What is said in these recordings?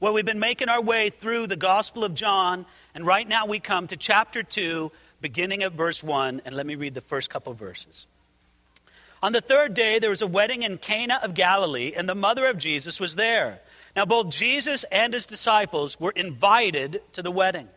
Well, we've been making our way through the Gospel of John, and right now we come to chapter 2, beginning at verse 1, and let me read the first couple verses. On the third day, there was a wedding in Cana of Galilee, and the mother of Jesus was there. Now, both Jesus and his disciples were invited to the wedding.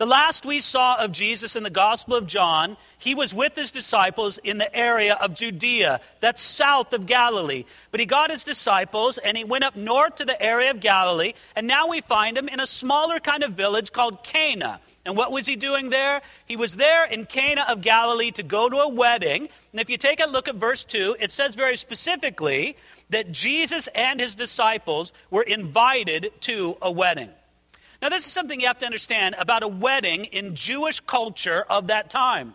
The last we saw of Jesus in the Gospel of John, he was with his disciples in the area of Judea, that's south of Galilee. But he got his disciples and he went up north to the area of Galilee, and now we find him in a smaller kind of village called Cana. And what was he doing there? He was there in Cana of Galilee to go to a wedding. And if you take a look at verse 2, it says very specifically that Jesus and his disciples were invited to a wedding. Now, this is something you have to understand about a wedding in Jewish culture of that time.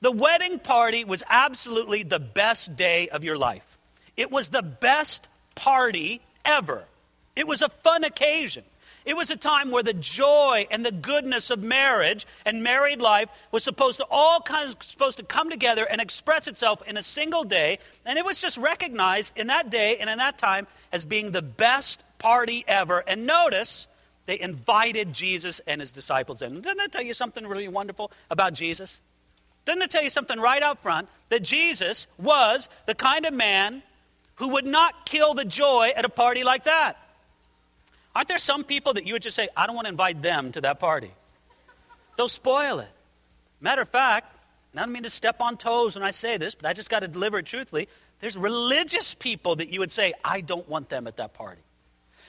The wedding party was absolutely the best day of your life. It was the best party ever. It was a fun occasion. It was a time where the joy and the goodness of marriage and married life was supposed to all kind of supposed to come together and express itself in a single day, and it was just recognized in that day and in that time as being the best party ever. And notice they invited Jesus and his disciples in. Doesn't that tell you something really wonderful about Jesus? Doesn't it tell you something right out front that Jesus was the kind of man who would not kill the joy at a party like that? Aren't there some people that you would just say, I don't want to invite them to that party? They'll spoil it. Matter of fact, and I don't mean to step on toes when I say this, but I just got to deliver it truthfully. There's religious people that you would say, I don't want them at that party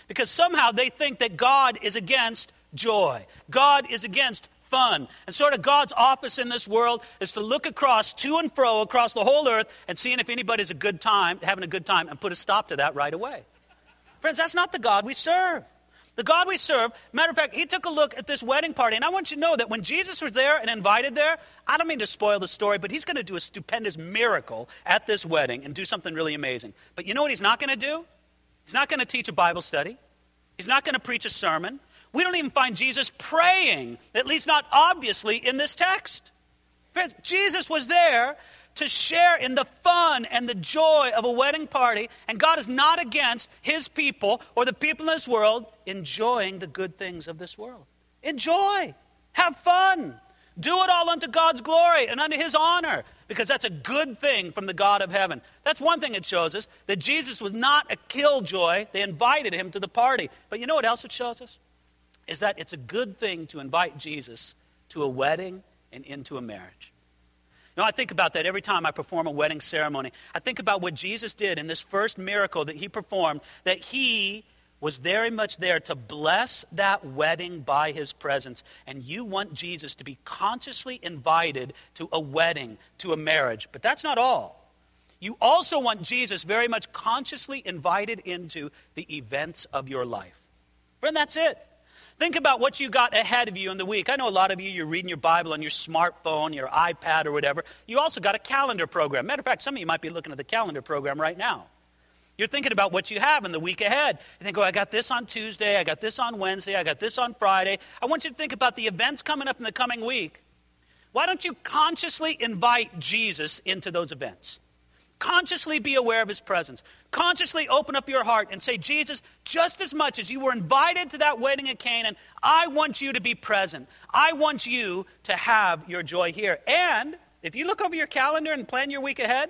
because somehow they think that God is against joy. God is against fun. And sort of God's office in this world is to look across to and fro across the whole earth and seeing if anybody's a good time, having a good time, and put a stop to that right away. Friends, that's not the God we serve. The God we serve, matter of fact, he took a look at this wedding party. And I want you to know that when Jesus was there and invited there, I don't mean to spoil the story, but he's going to do a stupendous miracle at this wedding and do something really amazing. But you know what he's not going to do? He's not going to teach a Bible study. He's not going to preach a sermon. We don't even find Jesus praying, at least not obviously in this text. Friends, Jesus was there to share in the fun and the joy of a wedding party, and God is not against his people or the people in this world enjoying the good things of this world. Enjoy, have fun, do it all unto God's glory and unto his honor because that's a good thing from the God of heaven. That's one thing it shows us that Jesus was not a killjoy. They invited him to the party. But you know what else it shows us? Is that it's a good thing to invite Jesus to a wedding and into a marriage. Know, I think about that every time I perform a wedding ceremony. I think about what Jesus did in this first miracle that he performed, that he was very much there to bless that wedding by his presence. And you want Jesus to be consciously invited to a wedding, to a marriage. But that's not all. You also want Jesus very much consciously invited into the events of your life. Friend, that's it. Think about what you got ahead of you in the week. I know a lot of you, you're reading your Bible on your smartphone, your iPad, or whatever. You also got a calendar program. Matter of fact, some of you might be looking at the calendar program right now. You're thinking about what you have in the week ahead. You think, oh, I got this on Tuesday, I got this on Wednesday, I got this on Friday. I want you to think about the events coming up in the coming week. Why don't you consciously invite Jesus into those events? Consciously be aware of his presence. Consciously open up your heart and say, Jesus, just as much as you were invited to that wedding at Cana, I want you to be present. I want you to have your joy here. And if you look over your calendar and plan your week ahead,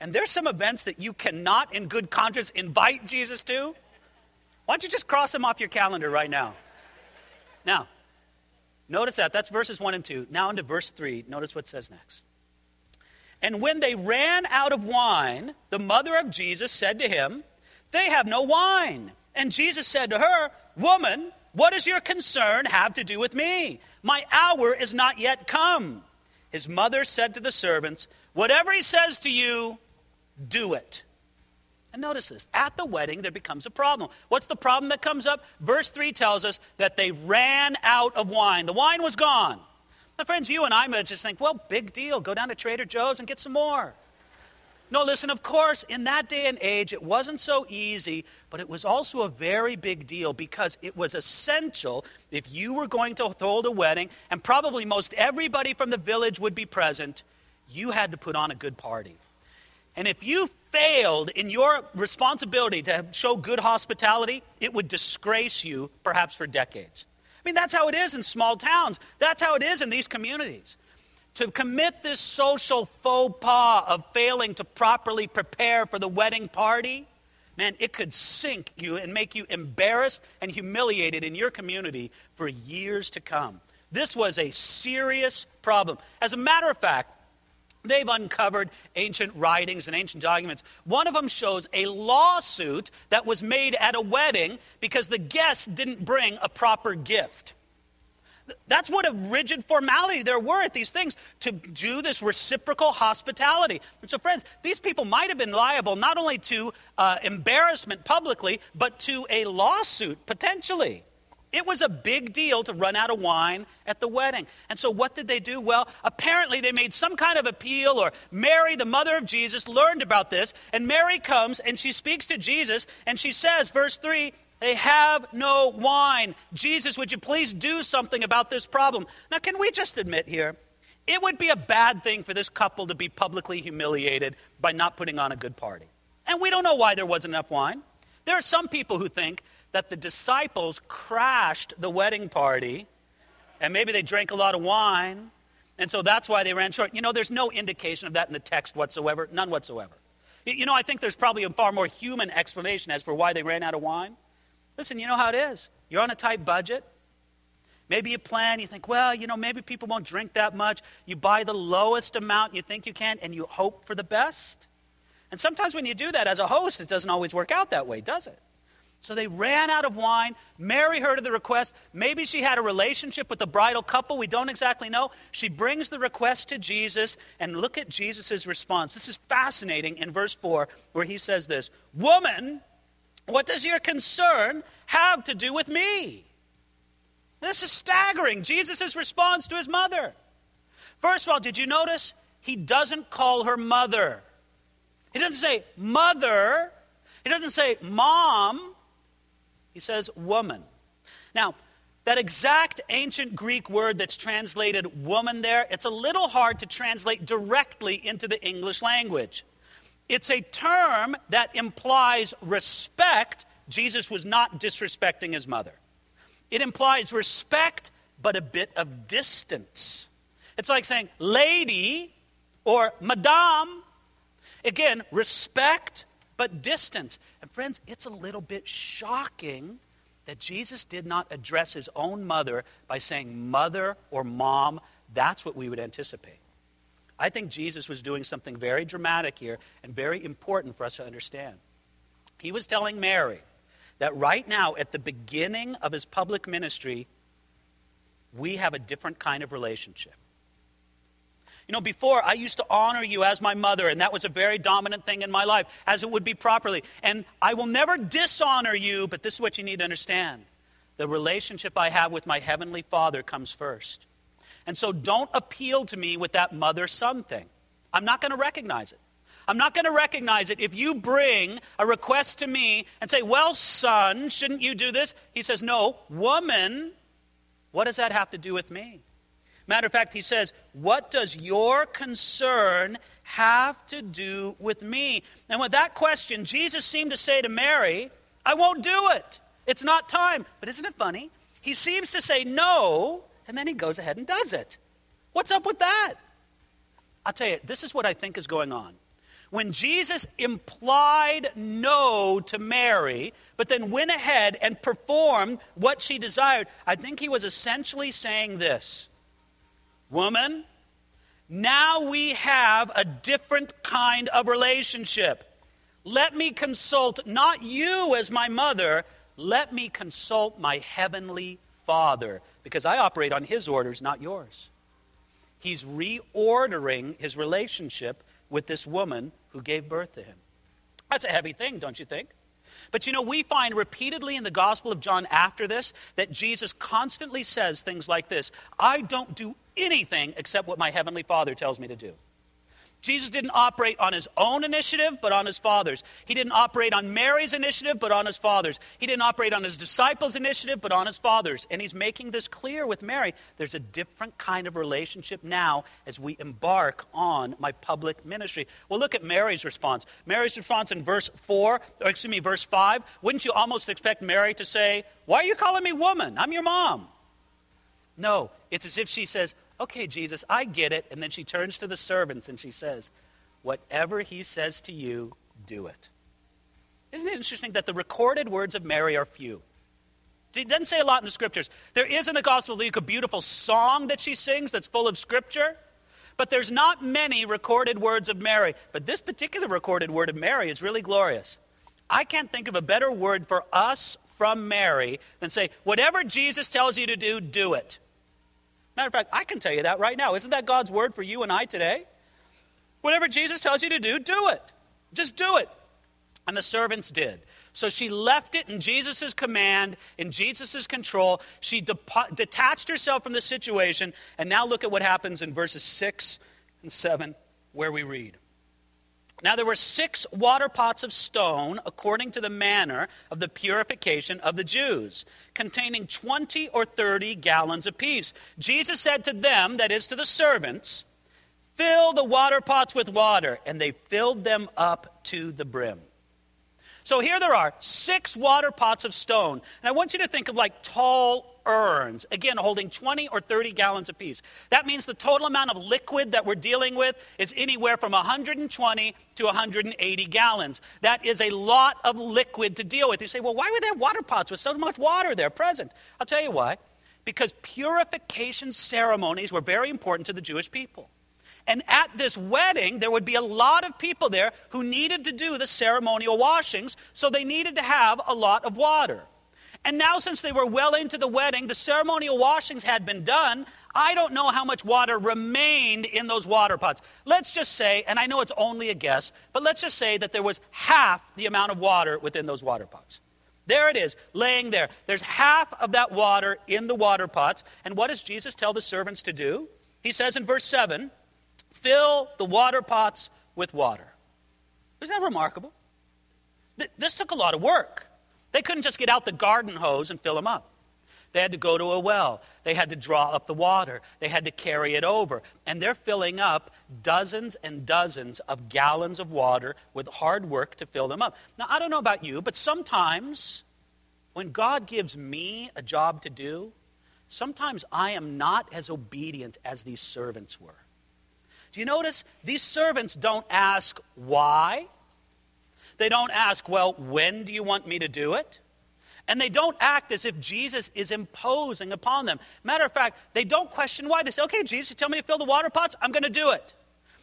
and there's some events that you cannot, in good conscience, invite Jesus to, why don't you just cross them off your calendar right now? Now, notice that. That's verses 1 and 2. Now into verse 3. Notice what says next. And when they ran out of wine, the mother of Jesus said to him, They have no wine. And Jesus said to her, Woman, what does your concern have to do with me? My hour is not yet come. His mother said to the servants, Whatever he says to you, do it. And notice this at the wedding, there becomes a problem. What's the problem that comes up? Verse 3 tells us that they ran out of wine. The wine was gone. Now, friends, you and I might just think, well, big deal. Go down to Trader Joe's and get some more. No, listen, of course, in that day and age, it wasn't so easy, but it was also a very big deal because it was essential if you were going to hold a wedding, and probably most everybody from the village would be present, you had to put on a good party. And if you failed in your responsibility to show good hospitality, it would disgrace you perhaps for decades. I mean, that's how it is in small towns. That's how it is in these communities. To commit this social faux pas of failing to properly prepare for the wedding party, man, it could sink you and make you embarrassed and humiliated in your community for years to come. This was a serious problem. As a matter of fact, They've uncovered ancient writings and ancient documents. One of them shows a lawsuit that was made at a wedding because the guests didn't bring a proper gift. That's what a rigid formality there were at these things to do this reciprocal hospitality. And so, friends, these people might have been liable not only to uh, embarrassment publicly, but to a lawsuit potentially. It was a big deal to run out of wine at the wedding. And so, what did they do? Well, apparently, they made some kind of appeal, or Mary, the mother of Jesus, learned about this. And Mary comes and she speaks to Jesus, and she says, verse 3, they have no wine. Jesus, would you please do something about this problem? Now, can we just admit here, it would be a bad thing for this couple to be publicly humiliated by not putting on a good party. And we don't know why there wasn't enough wine. There are some people who think that the disciples crashed the wedding party and maybe they drank a lot of wine and so that's why they ran short. You know, there's no indication of that in the text whatsoever, none whatsoever. You know, I think there's probably a far more human explanation as for why they ran out of wine. Listen, you know how it is. You're on a tight budget. Maybe you plan, you think, well, you know, maybe people won't drink that much. You buy the lowest amount you think you can, and you hope for the best. And sometimes when you do that as a host, it doesn't always work out that way, does it? So they ran out of wine. Mary heard of the request. Maybe she had a relationship with the bridal couple. We don't exactly know. She brings the request to Jesus, and look at Jesus' response. This is fascinating in verse 4, where he says this Woman, what does your concern have to do with me? This is staggering. Jesus' response to his mother. First of all, did you notice? He doesn't call her mother. He doesn't say mother. He doesn't say mom. He says woman. Now, that exact ancient Greek word that's translated woman there, it's a little hard to translate directly into the English language. It's a term that implies respect. Jesus was not disrespecting his mother. It implies respect, but a bit of distance. It's like saying lady or madame. Again, respect, but distance. And friends, it's a little bit shocking that Jesus did not address his own mother by saying mother or mom. That's what we would anticipate. I think Jesus was doing something very dramatic here and very important for us to understand. He was telling Mary that right now, at the beginning of his public ministry, we have a different kind of relationship. You know, before I used to honor you as my mother, and that was a very dominant thing in my life, as it would be properly. And I will never dishonor you, but this is what you need to understand. The relationship I have with my Heavenly Father comes first. And so don't appeal to me with that mother son thing. I'm not going to recognize it. I'm not going to recognize it if you bring a request to me and say, Well, son, shouldn't you do this? He says, No, woman, what does that have to do with me? Matter of fact, he says, What does your concern have to do with me? And with that question, Jesus seemed to say to Mary, I won't do it. It's not time. But isn't it funny? He seems to say no, and then he goes ahead and does it. What's up with that? I'll tell you, this is what I think is going on. When Jesus implied no to Mary, but then went ahead and performed what she desired, I think he was essentially saying this Woman, now we have a different kind of relationship. Let me consult not you as my mother, let me consult my heavenly Father, because I operate on his orders, not yours. He's reordering his relationship with this woman who gave birth to him. That's a heavy thing, don't you think? But you know, we find repeatedly in the Gospel of John after this that Jesus constantly says things like this I don't do anything except what my Heavenly Father tells me to do. Jesus didn't operate on his own initiative, but on his Father's. He didn't operate on Mary's initiative, but on his Father's. He didn't operate on his disciples' initiative, but on his Father's. And he's making this clear with Mary. There's a different kind of relationship now as we embark on my public ministry. Well, look at Mary's response. Mary's response in verse 4, or excuse me, verse 5. Wouldn't you almost expect Mary to say, Why are you calling me woman? I'm your mom. No, it's as if she says, Okay, Jesus, I get it. And then she turns to the servants and she says, Whatever he says to you, do it. Isn't it interesting that the recorded words of Mary are few? It doesn't say a lot in the scriptures. There is in the Gospel of Luke a beautiful song that she sings that's full of scripture, but there's not many recorded words of Mary. But this particular recorded word of Mary is really glorious. I can't think of a better word for us from Mary than say, whatever Jesus tells you to do, do it. Matter of fact, I can tell you that right now. Isn't that God's word for you and I today? Whatever Jesus tells you to do, do it. Just do it. And the servants did. So she left it in Jesus' command, in Jesus' control. She de- detached herself from the situation. And now look at what happens in verses 6 and 7, where we read. Now there were six water pots of stone, according to the manner of the purification of the Jews, containing 20 or 30 gallons apiece. Jesus said to them, that is to the servants, Fill the water pots with water. And they filled them up to the brim. So here there are six water pots of stone. And I want you to think of like tall urns, again, holding 20 or 30 gallons apiece. That means the total amount of liquid that we're dealing with is anywhere from 120 to 180 gallons. That is a lot of liquid to deal with. You say, well, why they have water pots with so much water there present? I'll tell you why. Because purification ceremonies were very important to the Jewish people. And at this wedding, there would be a lot of people there who needed to do the ceremonial washings, so they needed to have a lot of water. And now, since they were well into the wedding, the ceremonial washings had been done. I don't know how much water remained in those water pots. Let's just say, and I know it's only a guess, but let's just say that there was half the amount of water within those water pots. There it is, laying there. There's half of that water in the water pots. And what does Jesus tell the servants to do? He says in verse 7 fill the water pots with water. Isn't that remarkable? This took a lot of work. They couldn't just get out the garden hose and fill them up. They had to go to a well. They had to draw up the water. They had to carry it over. And they're filling up dozens and dozens of gallons of water with hard work to fill them up. Now, I don't know about you, but sometimes when God gives me a job to do, sometimes I am not as obedient as these servants were. Do you notice? These servants don't ask why. They don't ask, well, when do you want me to do it? And they don't act as if Jesus is imposing upon them. Matter of fact, they don't question why. They say, okay, Jesus, tell me to fill the water pots. I'm going to do it.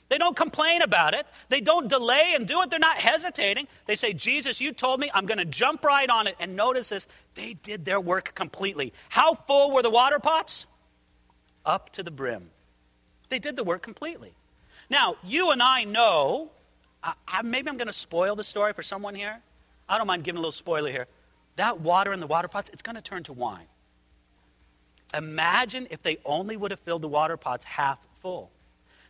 They don't complain about it. They don't delay and do it. They're not hesitating. They say, Jesus, you told me I'm going to jump right on it. And notice this they did their work completely. How full were the water pots? Up to the brim. They did the work completely. Now, you and I know I, I, maybe I'm going to spoil the story for someone here. I don't mind giving a little spoiler here. That water in the water pots, it's going to turn to wine. Imagine if they only would have filled the water pots half full.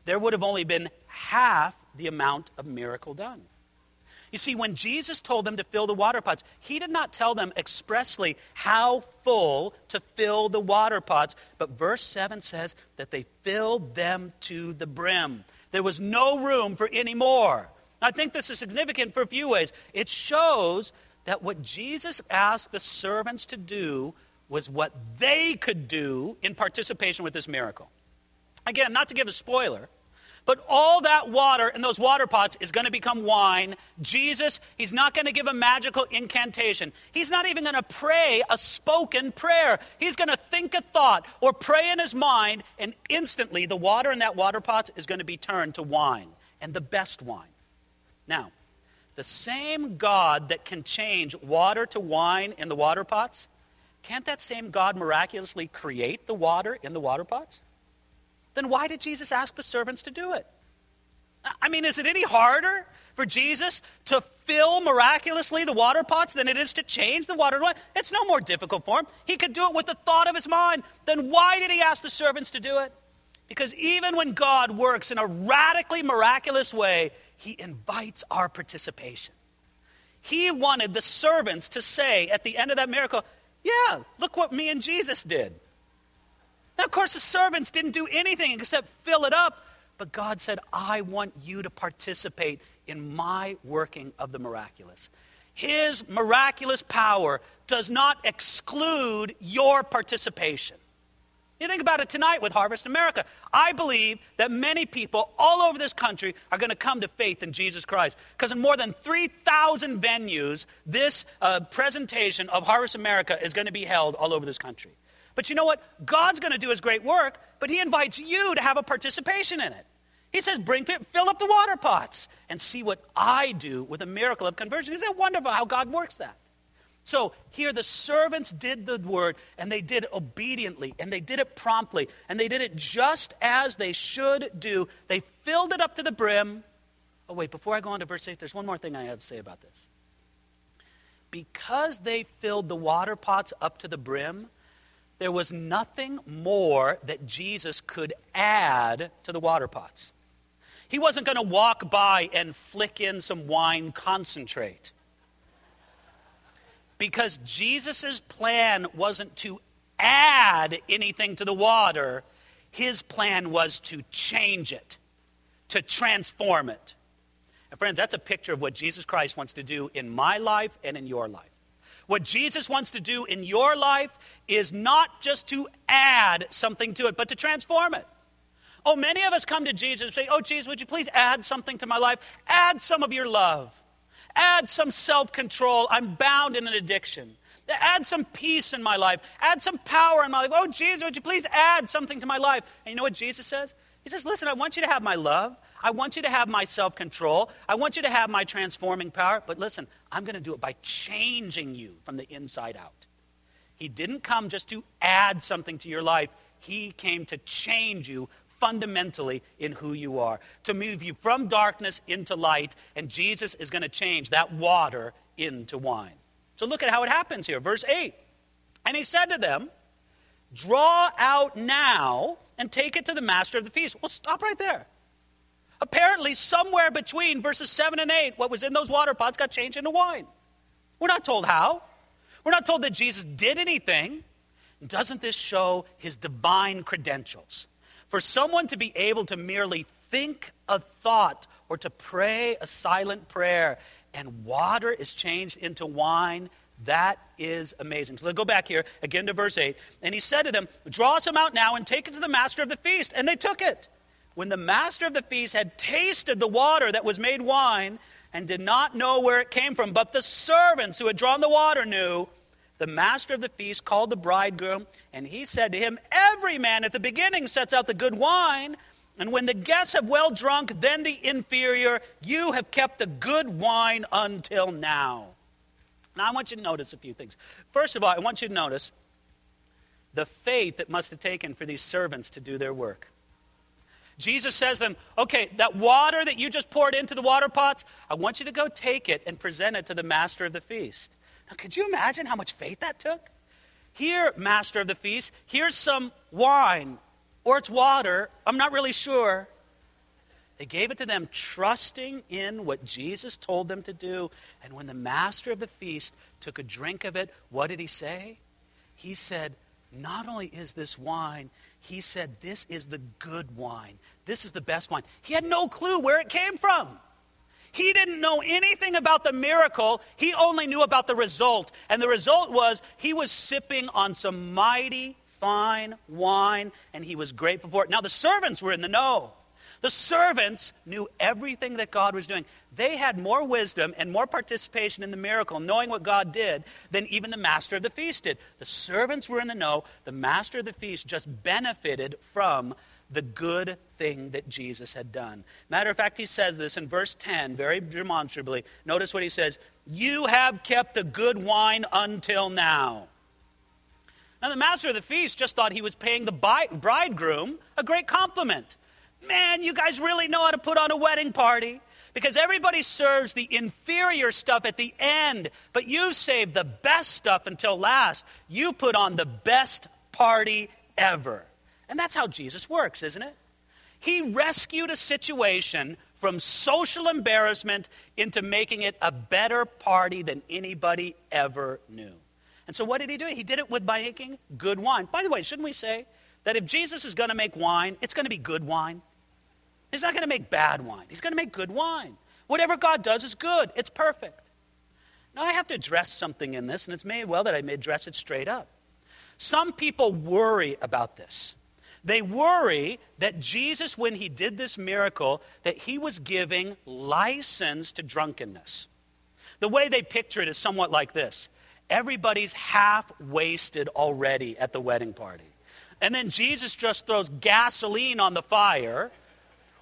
There would have only been half the amount of miracle done. You see, when Jesus told them to fill the water pots, he did not tell them expressly how full to fill the water pots, but verse 7 says that they filled them to the brim. There was no room for any more. I think this is significant for a few ways. It shows that what Jesus asked the servants to do was what they could do in participation with this miracle. Again, not to give a spoiler, but all that water in those water pots is going to become wine. Jesus, he's not going to give a magical incantation. He's not even going to pray a spoken prayer. He's going to think a thought or pray in his mind, and instantly the water in that water pot is going to be turned to wine, and the best wine. Now, the same God that can change water to wine in the water pots, can't that same God miraculously create the water in the water pots? Then why did Jesus ask the servants to do it? I mean, is it any harder for Jesus to fill miraculously the water pots than it is to change the water to wine? It's no more difficult for him. He could do it with the thought of his mind. Then why did he ask the servants to do it? Because even when God works in a radically miraculous way, he invites our participation. He wanted the servants to say at the end of that miracle, Yeah, look what me and Jesus did. Now, of course, the servants didn't do anything except fill it up, but God said, I want you to participate in my working of the miraculous. His miraculous power does not exclude your participation. You think about it tonight with Harvest America. I believe that many people all over this country are going to come to faith in Jesus Christ because in more than 3,000 venues, this uh, presentation of Harvest America is going to be held all over this country. But you know what? God's going to do his great work, but he invites you to have a participation in it. He says, bring, fill up the water pots and see what I do with a miracle of conversion. Isn't it wonderful how God works that? So here the servants did the word, and they did obediently, and they did it promptly, and they did it just as they should do. They filled it up to the brim. Oh, wait, before I go on to verse 8, there's one more thing I have to say about this. Because they filled the water pots up to the brim, there was nothing more that Jesus could add to the water pots. He wasn't going to walk by and flick in some wine concentrate because Jesus' plan wasn't to add anything to the water, his plan was to change it, to transform it. And friends, that's a picture of what Jesus Christ wants to do in my life and in your life. What Jesus wants to do in your life is not just to add something to it, but to transform it. Oh, many of us come to Jesus and say, Oh, Jesus, would you please add something to my life? Add some of your love. Add some self control. I'm bound in an addiction. Add some peace in my life. Add some power in my life. Oh, Jesus, would you please add something to my life? And you know what Jesus says? He says, Listen, I want you to have my love. I want you to have my self control. I want you to have my transforming power. But listen, I'm going to do it by changing you from the inside out. He didn't come just to add something to your life, He came to change you fundamentally in who you are, to move you from darkness into light, and Jesus is going to change that water into wine. So look at how it happens here. Verse 8. And he said to them, Draw out now and take it to the master of the feast. Well, stop right there. Apparently, somewhere between verses 7 and 8, what was in those water pots got changed into wine. We're not told how. We're not told that Jesus did anything. Doesn't this show his divine credentials? For someone to be able to merely think a thought or to pray a silent prayer and water is changed into wine, that is amazing. So let's go back here again to verse 8. And he said to them, Draw some out now and take it to the master of the feast. And they took it. When the master of the feast had tasted the water that was made wine and did not know where it came from, but the servants who had drawn the water knew, the master of the feast called the bridegroom, and he said to him, Every man at the beginning sets out the good wine, and when the guests have well drunk, then the inferior. You have kept the good wine until now. Now, I want you to notice a few things. First of all, I want you to notice the faith that must have taken for these servants to do their work. Jesus says to them, Okay, that water that you just poured into the water pots, I want you to go take it and present it to the master of the feast. Now, could you imagine how much faith that took? Here, master of the feast, here's some wine, or it's water. I'm not really sure. They gave it to them, trusting in what Jesus told them to do. And when the master of the feast took a drink of it, what did he say? He said, Not only is this wine, he said, This is the good wine. This is the best wine. He had no clue where it came from. He didn't know anything about the miracle, he only knew about the result. And the result was he was sipping on some mighty fine wine, and he was grateful for it. Now, the servants were in the know. The servants knew everything that God was doing. They had more wisdom and more participation in the miracle, knowing what God did, than even the master of the feast did. The servants were in the know. The master of the feast just benefited from the good thing that Jesus had done. Matter of fact, he says this in verse 10 very demonstrably. Notice what he says You have kept the good wine until now. Now, the master of the feast just thought he was paying the bridegroom a great compliment. Man, you guys really know how to put on a wedding party because everybody serves the inferior stuff at the end, but you saved the best stuff until last. You put on the best party ever. And that's how Jesus works, isn't it? He rescued a situation from social embarrassment into making it a better party than anybody ever knew. And so, what did he do? He did it with by making good wine. By the way, shouldn't we say that if Jesus is going to make wine, it's going to be good wine? He's not going to make bad wine, he's going to make good wine. Whatever God does is good, it's perfect. Now, I have to address something in this, and it's made well that I may address it straight up. Some people worry about this. They worry that Jesus, when he did this miracle, that he was giving license to drunkenness. The way they picture it is somewhat like this everybody's half wasted already at the wedding party. And then Jesus just throws gasoline on the fire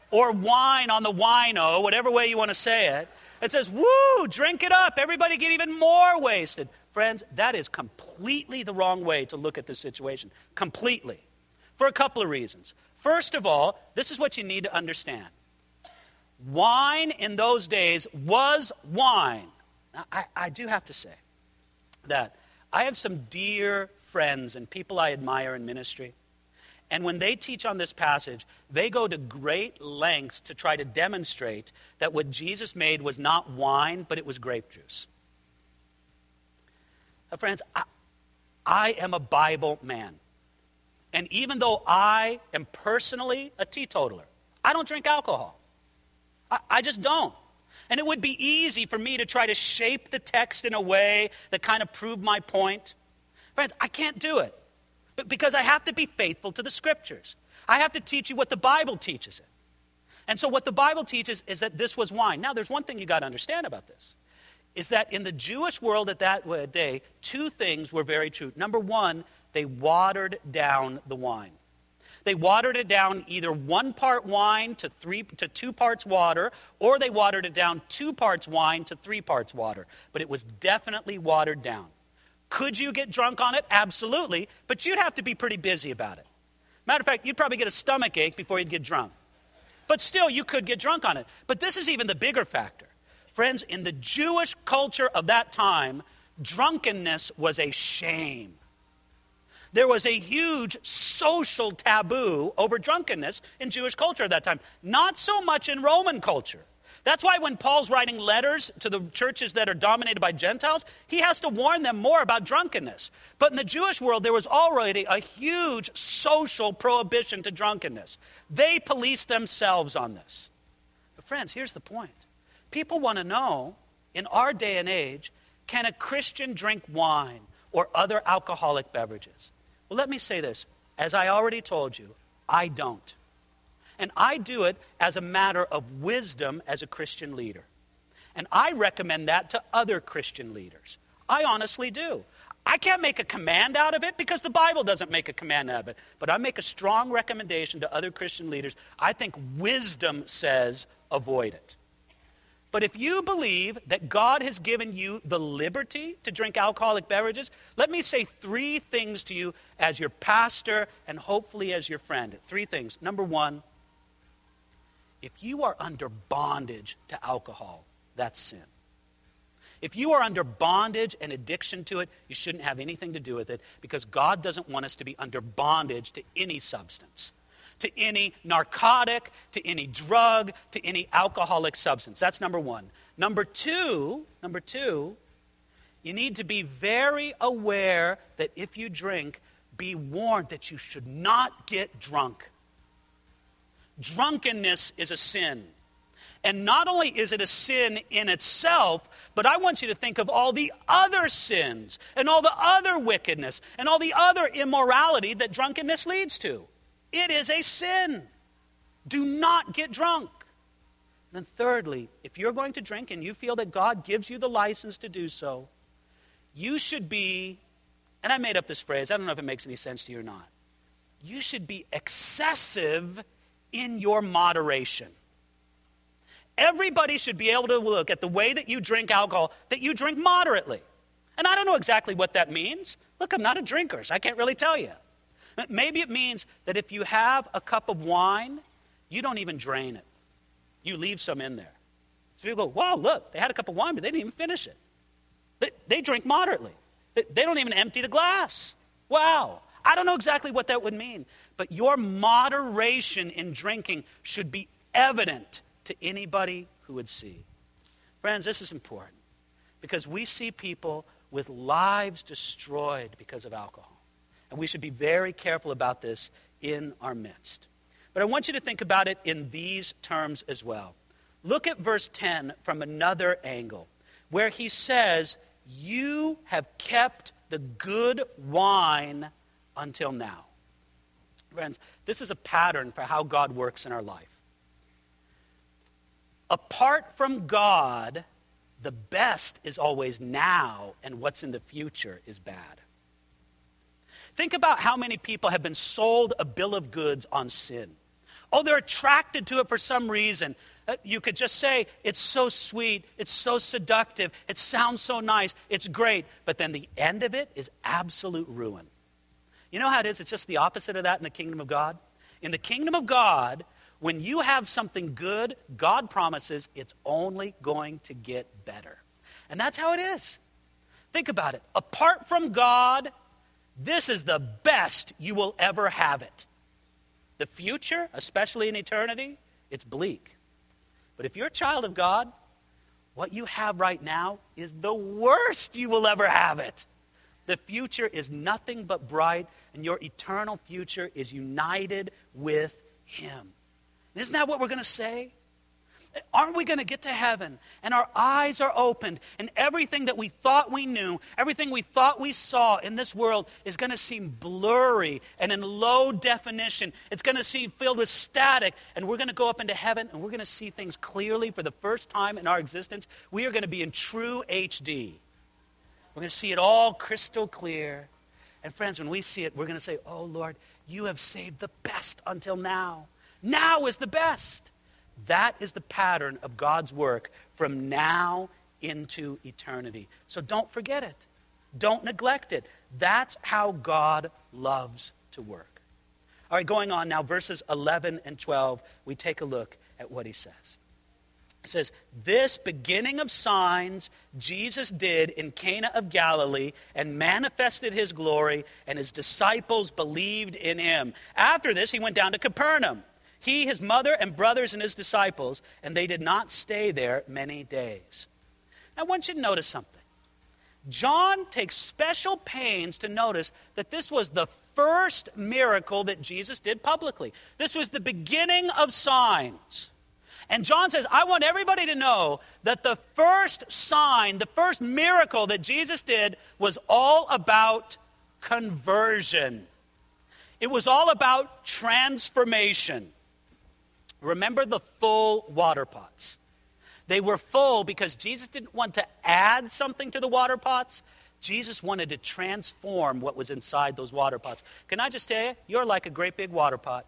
or wine on the wino, whatever way you want to say it, and says, Woo, drink it up. Everybody get even more wasted. Friends, that is completely the wrong way to look at this situation. Completely for a couple of reasons. First of all, this is what you need to understand wine in those days was wine. Now, I, I do have to say that I have some dear friends and people I admire in ministry. And when they teach on this passage, they go to great lengths to try to demonstrate that what Jesus made was not wine, but it was grape juice. Now, friends, I, I am a Bible man. And even though I am personally a teetotaler, I don't drink alcohol. I, I just don't. And it would be easy for me to try to shape the text in a way that kind of proved my point. Friends, I can't do it. But because I have to be faithful to the scriptures. I have to teach you what the Bible teaches it. And so what the Bible teaches is that this was wine. Now there's one thing you got to understand about this. Is that in the Jewish world at that uh, day, two things were very true. Number one, they watered down the wine. They watered it down either one part wine to, three, to two parts water, or they watered it down two parts wine to three parts water. But it was definitely watered down. Could you get drunk on it? Absolutely, but you'd have to be pretty busy about it. Matter of fact, you'd probably get a stomach ache before you'd get drunk. But still, you could get drunk on it. But this is even the bigger factor. Friends, in the Jewish culture of that time, drunkenness was a shame there was a huge social taboo over drunkenness in Jewish culture at that time. Not so much in Roman culture. That's why when Paul's writing letters to the churches that are dominated by Gentiles, he has to warn them more about drunkenness. But in the Jewish world, there was already a huge social prohibition to drunkenness. They police themselves on this. But, friends, here's the point people want to know in our day and age can a Christian drink wine or other alcoholic beverages? Well, let me say this. As I already told you, I don't. And I do it as a matter of wisdom as a Christian leader. And I recommend that to other Christian leaders. I honestly do. I can't make a command out of it because the Bible doesn't make a command out of it. But I make a strong recommendation to other Christian leaders. I think wisdom says avoid it. But if you believe that God has given you the liberty to drink alcoholic beverages, let me say three things to you as your pastor and hopefully as your friend. Three things. Number one, if you are under bondage to alcohol, that's sin. If you are under bondage and addiction to it, you shouldn't have anything to do with it because God doesn't want us to be under bondage to any substance to any narcotic, to any drug, to any alcoholic substance. That's number one. Number two, number two, you need to be very aware that if you drink, be warned that you should not get drunk. Drunkenness is a sin. And not only is it a sin in itself, but I want you to think of all the other sins and all the other wickedness and all the other immorality that drunkenness leads to. It is a sin. Do not get drunk. then, thirdly, if you're going to drink and you feel that God gives you the license to do so, you should be, and I made up this phrase, I don't know if it makes any sense to you or not. You should be excessive in your moderation. Everybody should be able to look at the way that you drink alcohol, that you drink moderately. And I don't know exactly what that means. Look, I'm not a drinker, so I can't really tell you. Maybe it means that if you have a cup of wine, you don't even drain it. You leave some in there. So people go, wow, look, they had a cup of wine, but they didn't even finish it. They, they drink moderately. They, they don't even empty the glass. Wow. I don't know exactly what that would mean, but your moderation in drinking should be evident to anybody who would see. Friends, this is important because we see people with lives destroyed because of alcohol. And we should be very careful about this in our midst. But I want you to think about it in these terms as well. Look at verse 10 from another angle, where he says, You have kept the good wine until now. Friends, this is a pattern for how God works in our life. Apart from God, the best is always now, and what's in the future is bad. Think about how many people have been sold a bill of goods on sin. Oh, they're attracted to it for some reason. Uh, you could just say, it's so sweet, it's so seductive, it sounds so nice, it's great, but then the end of it is absolute ruin. You know how it is? It's just the opposite of that in the kingdom of God. In the kingdom of God, when you have something good, God promises it's only going to get better. And that's how it is. Think about it. Apart from God, this is the best you will ever have it. The future, especially in eternity, it's bleak. But if you're a child of God, what you have right now is the worst you will ever have it. The future is nothing but bright, and your eternal future is united with Him. Isn't that what we're going to say? Aren't we going to get to heaven and our eyes are opened and everything that we thought we knew, everything we thought we saw in this world is going to seem blurry and in low definition. It's going to seem filled with static and we're going to go up into heaven and we're going to see things clearly for the first time in our existence. We are going to be in true HD. We're going to see it all crystal clear. And friends, when we see it, we're going to say, Oh Lord, you have saved the best until now. Now is the best. That is the pattern of God's work from now into eternity. So don't forget it. Don't neglect it. That's how God loves to work. All right, going on now, verses 11 and 12, we take a look at what he says. It says, This beginning of signs Jesus did in Cana of Galilee and manifested his glory, and his disciples believed in him. After this, he went down to Capernaum he, his mother, and brothers, and his disciples, and they did not stay there many days. I want you to notice something. John takes special pains to notice that this was the first miracle that Jesus did publicly. This was the beginning of signs. And John says, I want everybody to know that the first sign, the first miracle that Jesus did was all about conversion. It was all about transformation. Remember the full water pots. They were full because Jesus didn't want to add something to the water pots. Jesus wanted to transform what was inside those water pots. Can I just tell you, you're like a great big water pot.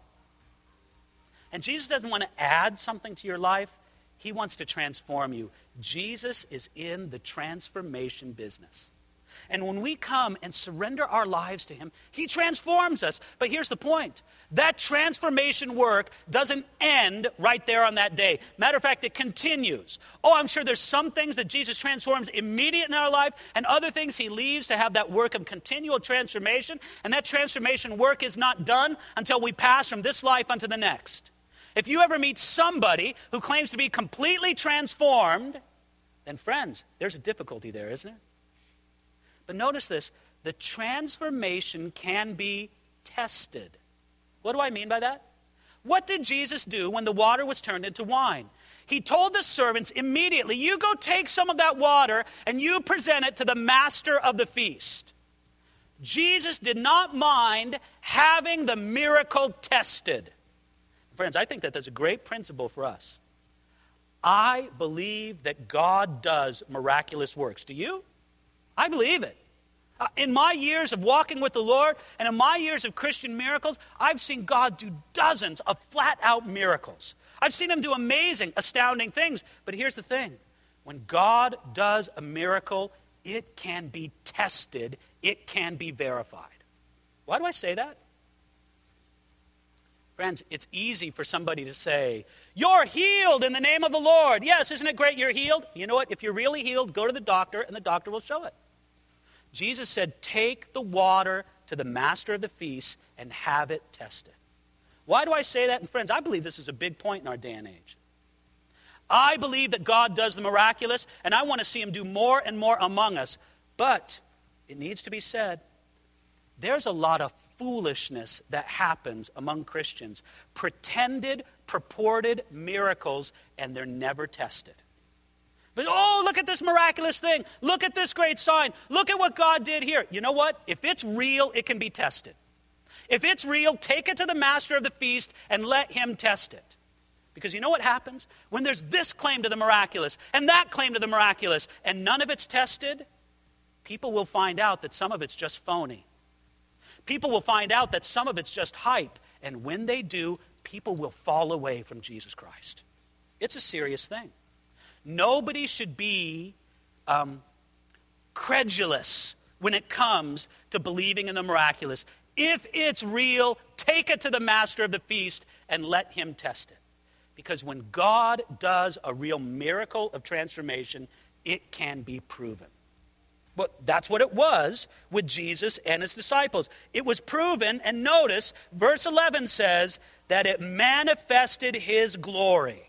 And Jesus doesn't want to add something to your life, He wants to transform you. Jesus is in the transformation business. And when we come and surrender our lives to Him, He transforms us. But here's the point that transformation work doesn't end right there on that day. Matter of fact, it continues. Oh, I'm sure there's some things that Jesus transforms immediate in our life, and other things He leaves to have that work of continual transformation. And that transformation work is not done until we pass from this life unto the next. If you ever meet somebody who claims to be completely transformed, then friends, there's a difficulty there, isn't it? But notice this the transformation can be tested. What do I mean by that? What did Jesus do when the water was turned into wine? He told the servants immediately, You go take some of that water and you present it to the master of the feast. Jesus did not mind having the miracle tested. Friends, I think that that's a great principle for us. I believe that God does miraculous works. Do you? I believe it. Uh, in my years of walking with the Lord and in my years of Christian miracles, I've seen God do dozens of flat out miracles. I've seen Him do amazing, astounding things. But here's the thing when God does a miracle, it can be tested, it can be verified. Why do I say that? Friends, it's easy for somebody to say, You're healed in the name of the Lord. Yes, isn't it great you're healed? You know what? If you're really healed, go to the doctor and the doctor will show it. Jesus said, Take the water to the master of the feast and have it tested. Why do I say that? And friends, I believe this is a big point in our day and age. I believe that God does the miraculous, and I want to see Him do more and more among us. But it needs to be said there's a lot of foolishness that happens among Christians, pretended, purported miracles, and they're never tested. But oh, look at this miraculous thing. Look at this great sign. Look at what God did here. You know what? If it's real, it can be tested. If it's real, take it to the master of the feast and let him test it. Because you know what happens? When there's this claim to the miraculous and that claim to the miraculous and none of it's tested, people will find out that some of it's just phony. People will find out that some of it's just hype. And when they do, people will fall away from Jesus Christ. It's a serious thing. Nobody should be um, credulous when it comes to believing in the miraculous. If it's real, take it to the master of the feast and let him test it. Because when God does a real miracle of transformation, it can be proven. But that's what it was with Jesus and his disciples. It was proven, and notice, verse 11 says that it manifested his glory.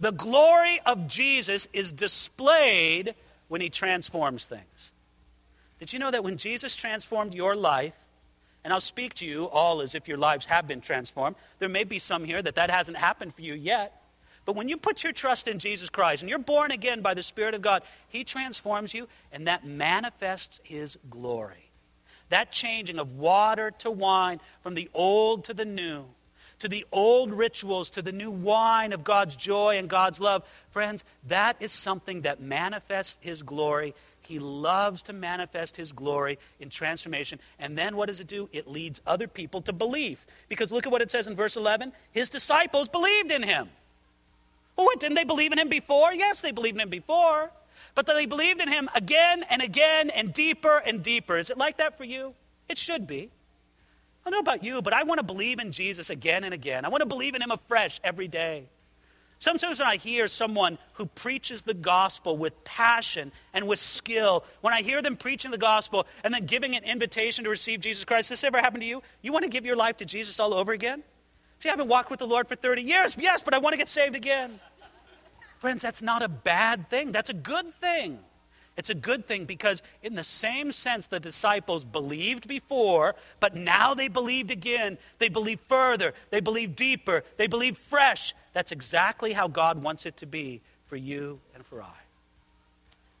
The glory of Jesus is displayed when he transforms things. Did you know that when Jesus transformed your life, and I'll speak to you all as if your lives have been transformed, there may be some here that that hasn't happened for you yet. But when you put your trust in Jesus Christ and you're born again by the Spirit of God, He transforms you and that manifests His glory. That changing of water to wine, from the old to the new, to the old rituals to the new wine of God's joy and God's love, friends, that is something that manifests His glory. He loves to manifest His glory in transformation. And then what does it do? It leads other people to believe. Because look at what it says in verse 11 His disciples believed in Him. Well, what, didn't they believe in him before? Yes, they believed in him before. But they believed in him again and again and deeper and deeper. Is it like that for you? It should be. I don't know about you, but I want to believe in Jesus again and again. I want to believe in him afresh every day. Sometimes when I hear someone who preaches the gospel with passion and with skill, when I hear them preaching the gospel and then giving an invitation to receive Jesus Christ, this ever happened to you? You want to give your life to Jesus all over again? See, I haven't walked with the Lord for 30 years. Yes, but I want to get saved again. Friends, that's not a bad thing. That's a good thing. It's a good thing because, in the same sense, the disciples believed before, but now they believed again. They believe further. They believe deeper. They believe fresh. That's exactly how God wants it to be for you and for I.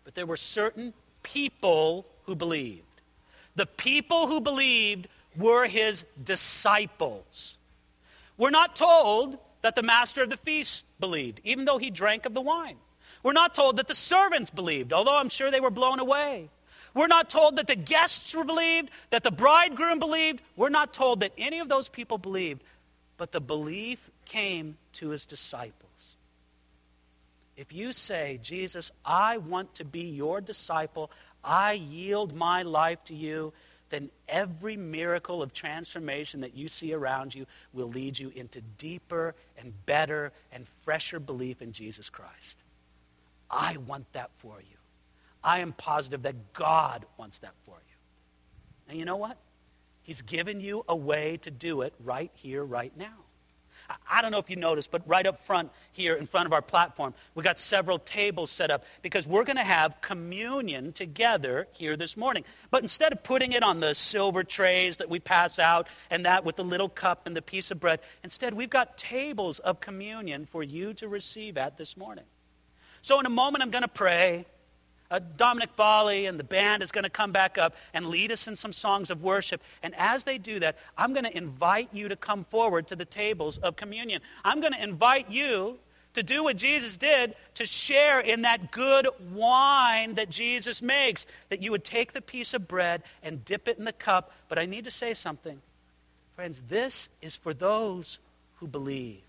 But there were certain people who believed. The people who believed were his disciples. We're not told that the master of the feast believed, even though he drank of the wine. We're not told that the servants believed, although I'm sure they were blown away. We're not told that the guests were believed, that the bridegroom believed. We're not told that any of those people believed, but the belief came to his disciples. If you say, Jesus, I want to be your disciple, I yield my life to you, then every miracle of transformation that you see around you will lead you into deeper and better and fresher belief in Jesus Christ. I want that for you. I am positive that God wants that for you. And you know what? He's given you a way to do it right here, right now. I don't know if you noticed, but right up front here in front of our platform, we got several tables set up because we're going to have communion together here this morning. But instead of putting it on the silver trays that we pass out and that with the little cup and the piece of bread, instead we've got tables of communion for you to receive at this morning. So in a moment, I'm going to pray uh, Dominic Bali and the band is going to come back up and lead us in some songs of worship. And as they do that, I'm going to invite you to come forward to the tables of communion. I'm going to invite you to do what Jesus did, to share in that good wine that Jesus makes, that you would take the piece of bread and dip it in the cup. But I need to say something. Friends, this is for those who believe.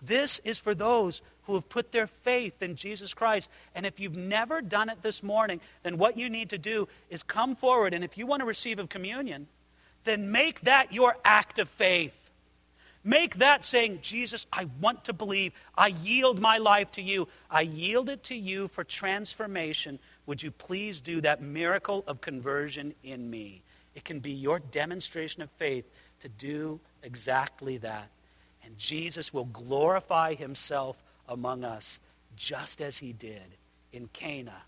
This is for those who have put their faith in Jesus Christ. And if you've never done it this morning, then what you need to do is come forward. And if you want to receive of communion, then make that your act of faith. Make that saying, Jesus, I want to believe. I yield my life to you. I yield it to you for transformation. Would you please do that miracle of conversion in me? it can be your demonstration of faith to do exactly that. And Jesus will glorify himself among us just as he did in Cana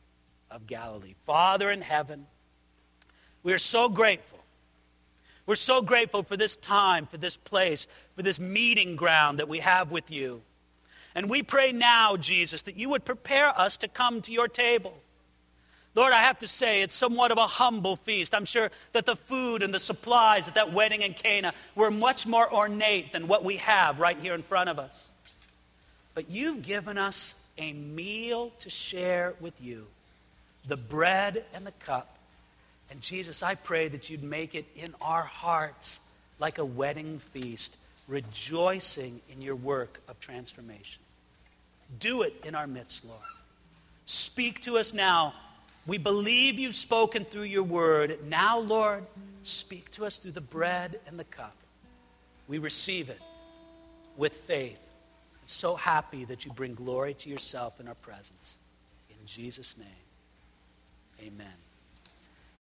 of Galilee. Father in heaven, we are so grateful. We're so grateful for this time, for this place, for this meeting ground that we have with you. And we pray now, Jesus, that you would prepare us to come to your table. Lord, I have to say, it's somewhat of a humble feast. I'm sure that the food and the supplies at that wedding in Cana were much more ornate than what we have right here in front of us. But you've given us a meal to share with you the bread and the cup. And Jesus, I pray that you'd make it in our hearts like a wedding feast, rejoicing in your work of transformation. Do it in our midst, Lord. Speak to us now we believe you've spoken through your word. Now, Lord, speak to us through the bread and the cup. We receive it with faith. So happy that you bring glory to yourself in our presence. In Jesus' name, amen.